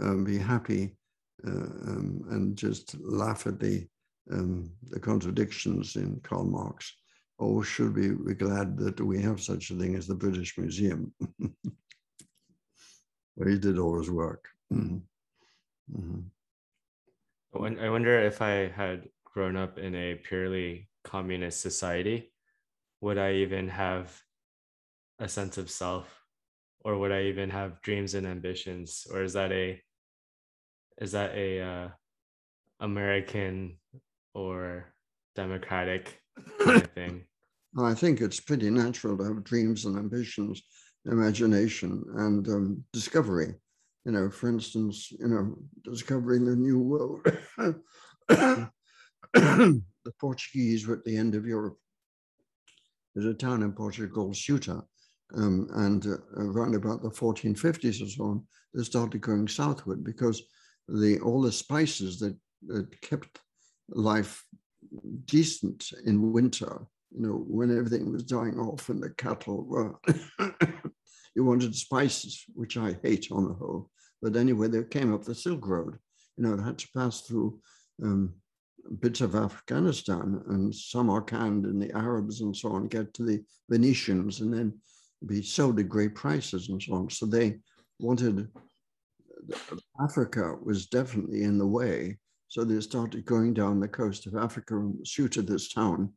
um, be happy uh, um, and just laugh at the the contradictions in Karl Marx, or should we be glad that we have such a thing as the British Museum, where he did all his work? Mm -hmm. I wonder if I had grown up in a purely communist society, would I even have a sense of self or would I even have dreams and ambitions or is that a is that a uh, American or democratic I think it's pretty natural to have dreams and ambitions, imagination and um, discovery you know, for instance, you know, discovering the new world. the Portuguese were at the end of Europe. There's a town in Portugal called Ceuta, um, and uh, around about the 1450s or so on, they started going southward because the all the spices that, that kept life decent in winter, you know, when everything was dying off and the cattle were, you wanted spices, which I hate on the whole. But anyway, they came up the Silk Road. You know, they had to pass through um, bits of Afghanistan and Samarkand and the Arabs and so on, get to the Venetians and then be sold at great prices and so on. So they wanted, Africa was definitely in the way. So they started going down the coast of Africa and Ceuta this town,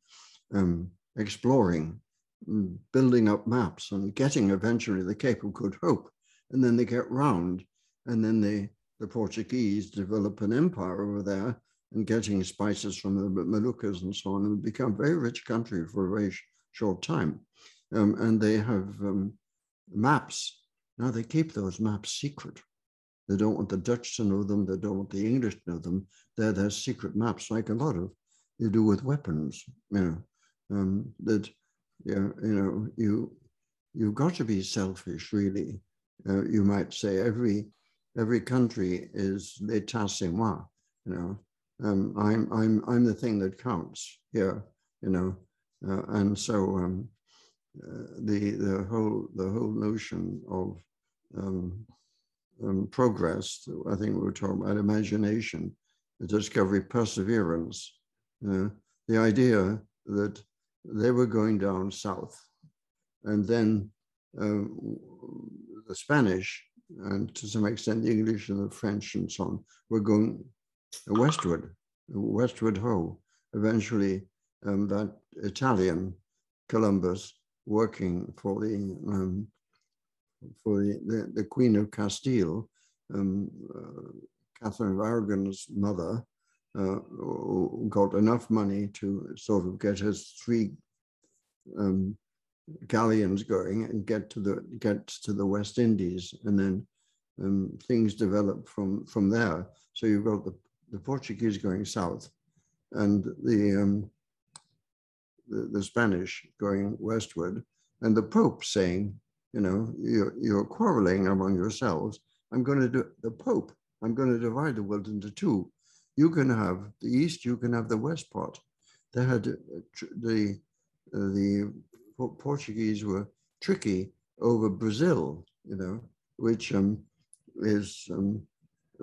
um, exploring, mm, building up maps and getting eventually the Cape of Good Hope. And then they get round and then the, the Portuguese develop an empire over there and getting spices from the Moluccas and so on and become a very rich country for a very sh short time. Um, and they have um, maps. Now they keep those maps secret. They don't want the Dutch to know them. They don't want the English to know them. They're their secret maps, like a lot of you do with weapons. You know um, that you know you you've got to be selfish, really. Uh, you might say every every country is l'état c'est moi, you know. Um, I'm, I'm, I'm the thing that counts here, you know. Uh, and so um, uh, the, the, whole, the whole notion of um, progress, I think we were talking about imagination, the discovery, perseverance, you know, the idea that they were going down south and then uh, the Spanish and to some extent the English and the French and so on, were going westward, westward ho. Eventually, um, that Italian Columbus working for the um, for the, the, the, Queen of Castile, um, uh, Catherine of Aragon's mother, uh, got enough money to sort of get his three um, galleons going and get to the get to the West Indies, and then um, things develop from from there. So you've got the, the Portuguese going south, and the, um, the the Spanish going westward, and the Pope saying, you know, you're, you're quarreling among yourselves. I'm going to do the Pope. I'm going to divide the world into two. You can have the east. You can have the west part. They had uh, the uh, the Portuguese were tricky over Brazil, you know, which um, is um,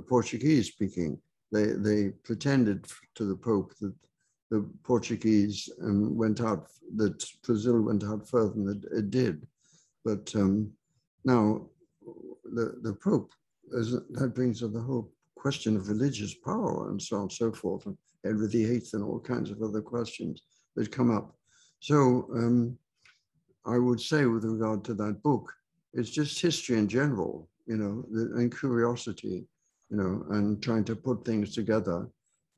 Portuguese speaking. They, they pretended to the Pope that the Portuguese um, went out, that Brazil went out further than it, it did. But um, now the, the Pope, is, that brings up the whole question of religious power and so on and so forth, and Edward VIII and all kinds of other questions that come up. So um, I would say with regard to that book, it's just history in general, you know, and curiosity, you know, and trying to put things together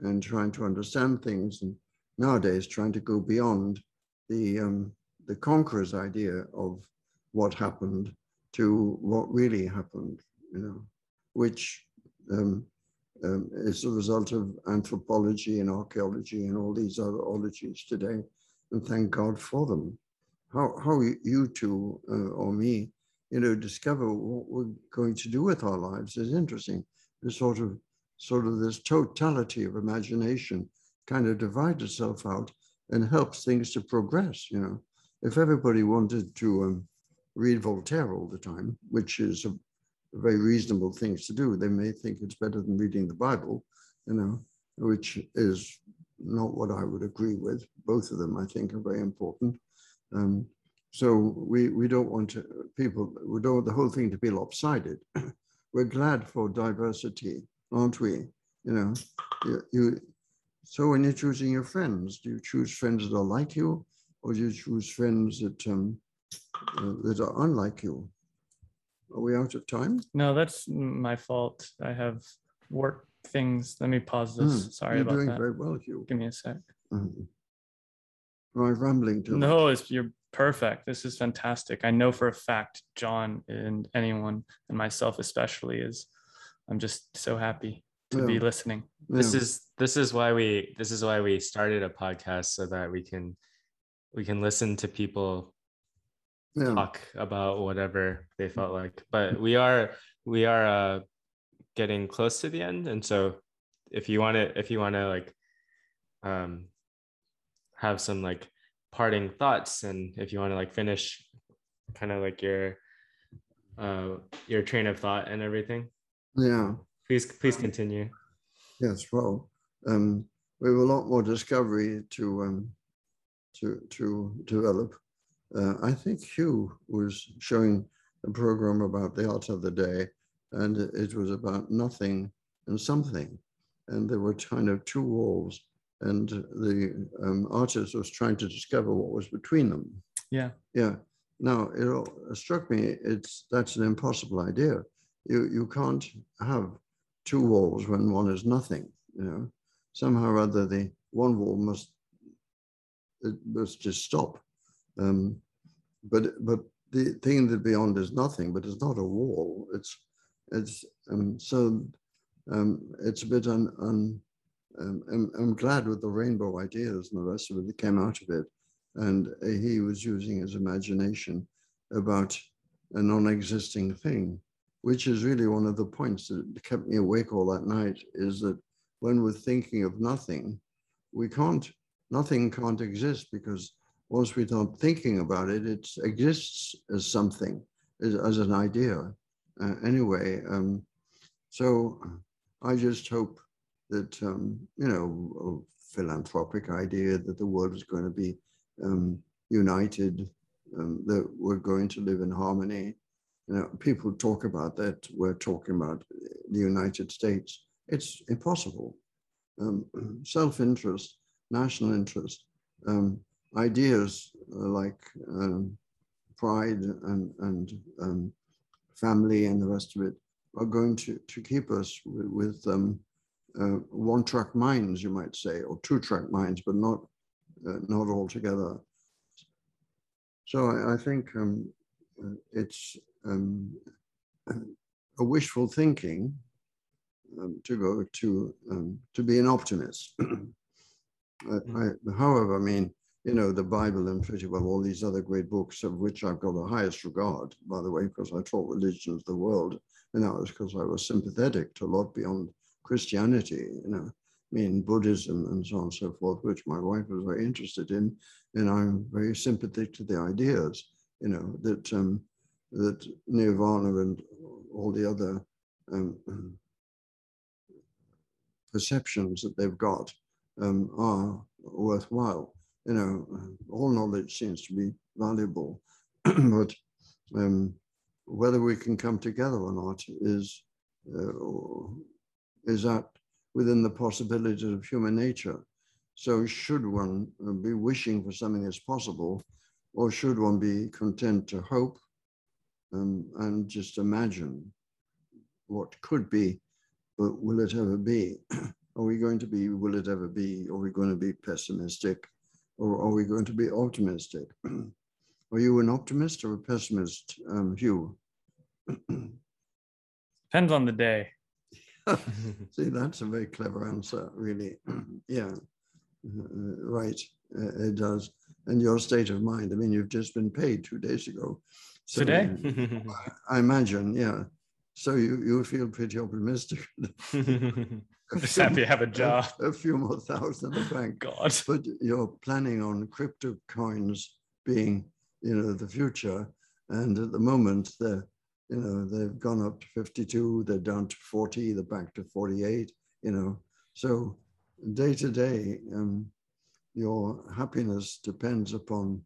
and trying to understand things. And nowadays, trying to go beyond the um, the conqueror's idea of what happened to what really happened, you know, which um, um, is the result of anthropology and archaeology and all these other ologies today. And thank God for them. How, how you two uh, or me, you know, discover what we're going to do with our lives is interesting. The sort of, sort of this totality of imagination kind of divides itself out and helps things to progress, you know. If everybody wanted to um, read Voltaire all the time, which is a, very reasonable thing to do. They may think it's better than reading the Bible, you know, which is not what I would agree with. Both of them, I think, are very important. Um, so we, we don't want to, people, we don't want the whole thing to be lopsided. We're glad for diversity, aren't we? You know, you, you, so when you're choosing your friends, do you choose friends that are like you, or do you choose friends that um, that are unlike you. Are we out of time? No, that's my fault. I have work things. Let me pause this. Mm, Sorry about that. you're doing very well, Hugh. Give me a sec. Mm. Am I rambling too No, it's you're perfect. This is fantastic. I know for a fact John and anyone and myself especially is I'm just so happy to be Yeah. listening. This is this is why we this is why we started a podcast so that we can we can listen to people Yeah. talk about whatever they felt like. But we are we are uh, getting close to the end, and so if you want to if you want to like um, have some like parting thoughts, and if you want to like finish kind of like your uh, your train of thought and everything, Yeah. please please continue. Yes. Well, um, we have a lot more discovery to um, to to develop. Uh, I think Hugh was showing a program about the art of the day, and it was about nothing and something, and there were kind of two walls, and the um, artist was trying to discover what was between them. Yeah. Yeah. Now it all struck me. It's that's an impossible idea. You you can't have two walls when one is nothing. You know, somehow or other the one wall must it must just stop. Um, but but the thing that beyond is nothing. But it's not a wall. It's it's um, so um, it's a bit un, un um, I'm, I'm glad with the rainbow ideas and the rest of it that came out of it. And uh, he was using his imagination about a non-existing thing, which is really one of the points that kept me awake all that night is that when we're thinking of nothing, we can't, nothing can't exist because once we start thinking about it, it exists as something, as, as an idea. Uh, anyway, um, so I just hope that, um, you know, a philanthropic idea that the world is going to be um, united, um, that we're going to live in harmony. You know, people talk about that. We're talking about the United States. It's impossible. Um, self-interest, national interest, um, ideas uh, like um, pride and, and um, family and the rest of it are going to, to keep us with, with um, uh, one-track minds, you might say, or two-track minds, but not uh, not altogether. So I, I think um, uh, it's um, a wishful thinking um, to go to to be an optimist. I, I, however, I mean, you know, the Bible and pretty well all these other great books of which I've got the highest regard, by the way, because I taught religion of the world, and that was because I was sympathetic to a lot beyond Christianity, you know, I mean, Buddhism and so on and so forth, which my wife was very interested in. And I'm very sympathetic to the ideas, you know, that um, that nirvana and all the other um, perceptions that they've got um, are worthwhile. You know, all knowledge seems to be valuable, but um, whether we can come together or not is uh, is that within the possibilities of human nature. So should one be wishing for something that's possible, or should one be content to hope um, and just imagine what could be, but will it ever be? are we going to be, will it ever be? Are we going to be pessimistic? Or are we going to be optimistic? are you an optimist or a pessimist, um, Hugh? Depends on the day. See, that's a very clever answer, really. yeah, uh, right. Uh, it does. And your state of mind, I mean, you've just been paid two days ago. So Today? I imagine, yeah. So you, you feel pretty optimistic. just happy to have a job. A, a, few more thousand in the bank. God. But you're planning on crypto coins being, you know, the future. And at the moment, they're you know, they've gone up to 52, they're down to 40, they're back to 48, you know. So day to day, um, your happiness depends upon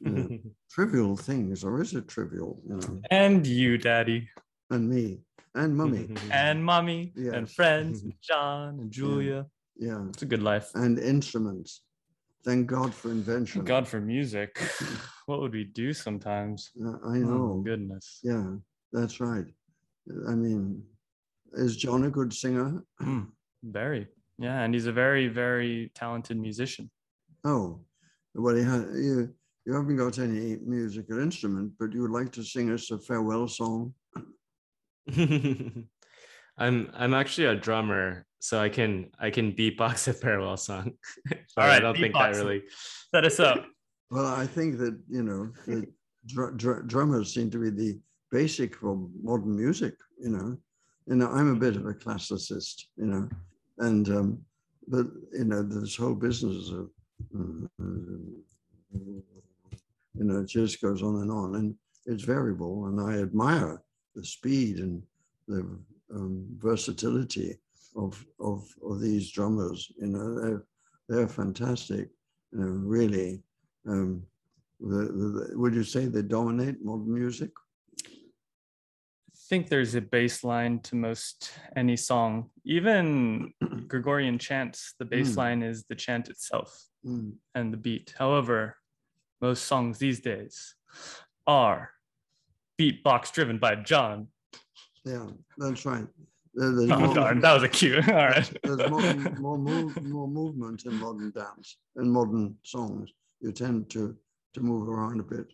you know, trivial things, or is it trivial? You know? And you, Daddy. And me, and Mummy. and Mommy, yes. and friends, and John, and Julia. Yeah. yeah. It's a good life. And instruments. Thank God for invention. Thank God for music. what would we do sometimes? Uh, I know. Oh, goodness. Yeah. That's right. I mean, is John a good singer? Mm, very. Yeah, and he's a very, very talented musician. Oh, well, he had, you, you haven't got any musical instrument, but you would like to sing us a farewell song? I'm I'm actually a drummer, so I can I can beatbox a farewell song. All right, I don't think that really set us up. Well, I think that you know the dr- dr- drummers seem to be the basic for modern music, you know. You know, I'm a bit of a classicist, you know, and um, but you know, this whole business of you know, it just goes on and on, and it's variable, and I admire the speed and the um, versatility of, of of these drummers. You know, they're they're fantastic. You know, really. Um, the, the, would you say they dominate modern music? I think there's a bass line to most any song. Even Gregorian chants, the bass mm. line is the chant itself mm. and the beat. However, most songs these days are beatbox driven by John. Yeah, that's right. There's oh, more, darn, that was a cue. All right. there's more, more, move, more movement in modern dance and modern songs. You tend to to move around a bit.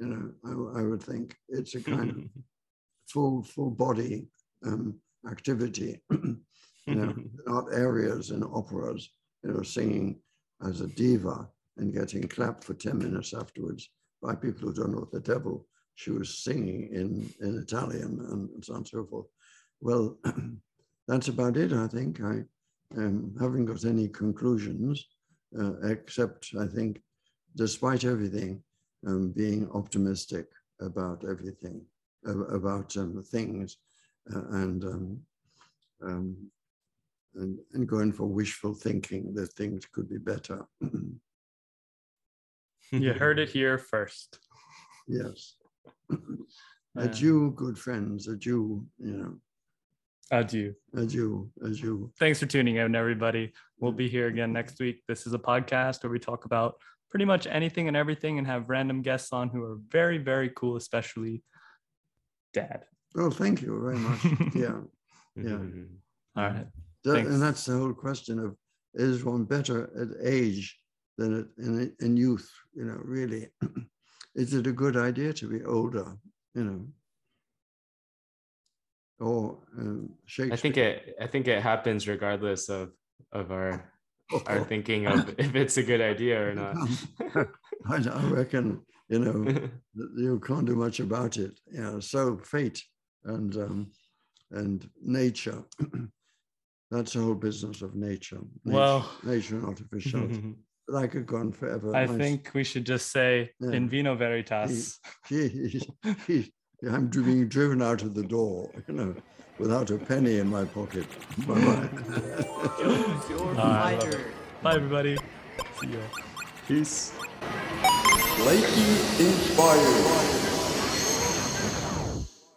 You know, I, I would think it's a kind of full full body um, activity. you know, not areas in operas. You know, singing as a diva and getting clapped for ten minutes afterwards by people who don't know the devil she was singing in in Italian and so on and so forth. Well, that's about it. I think I um, haven't got any conclusions uh, except I think, despite everything, um, being optimistic about everything about um, things uh, and, um, um, and, and going for wishful thinking that things could be better. you heard it here first. Yes. adieu, good friends. Adieu, you know. Adieu. Adieu. Adieu. Thanks for tuning in, everybody. We'll be here again next week. This is a podcast where we talk about pretty much anything and everything and have random guests on who are very, very cool, especially dad. Oh, thank you very much. yeah. Yeah. All right. That, and that's the whole question of is one better at age than at, in, in youth? You know, really, is it a good idea to be older? You know, or um, Shakespeare? I think it. I think it happens regardless of of our oh. our thinking of if it's a good idea or not. I, I reckon you know, you can't do much about it. Yeah, so fate and um, and nature. That's the whole business of nature. nature well, nature and artificiality. but I could go on forever. I think we should just say yeah. in vino veritas. He, he, he, I'm being driven out of the door, you know, without a penny in my pocket. Bye-bye. Choose your I love. Bye, everybody. See you. Peace. Lightning inspired.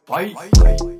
Fight.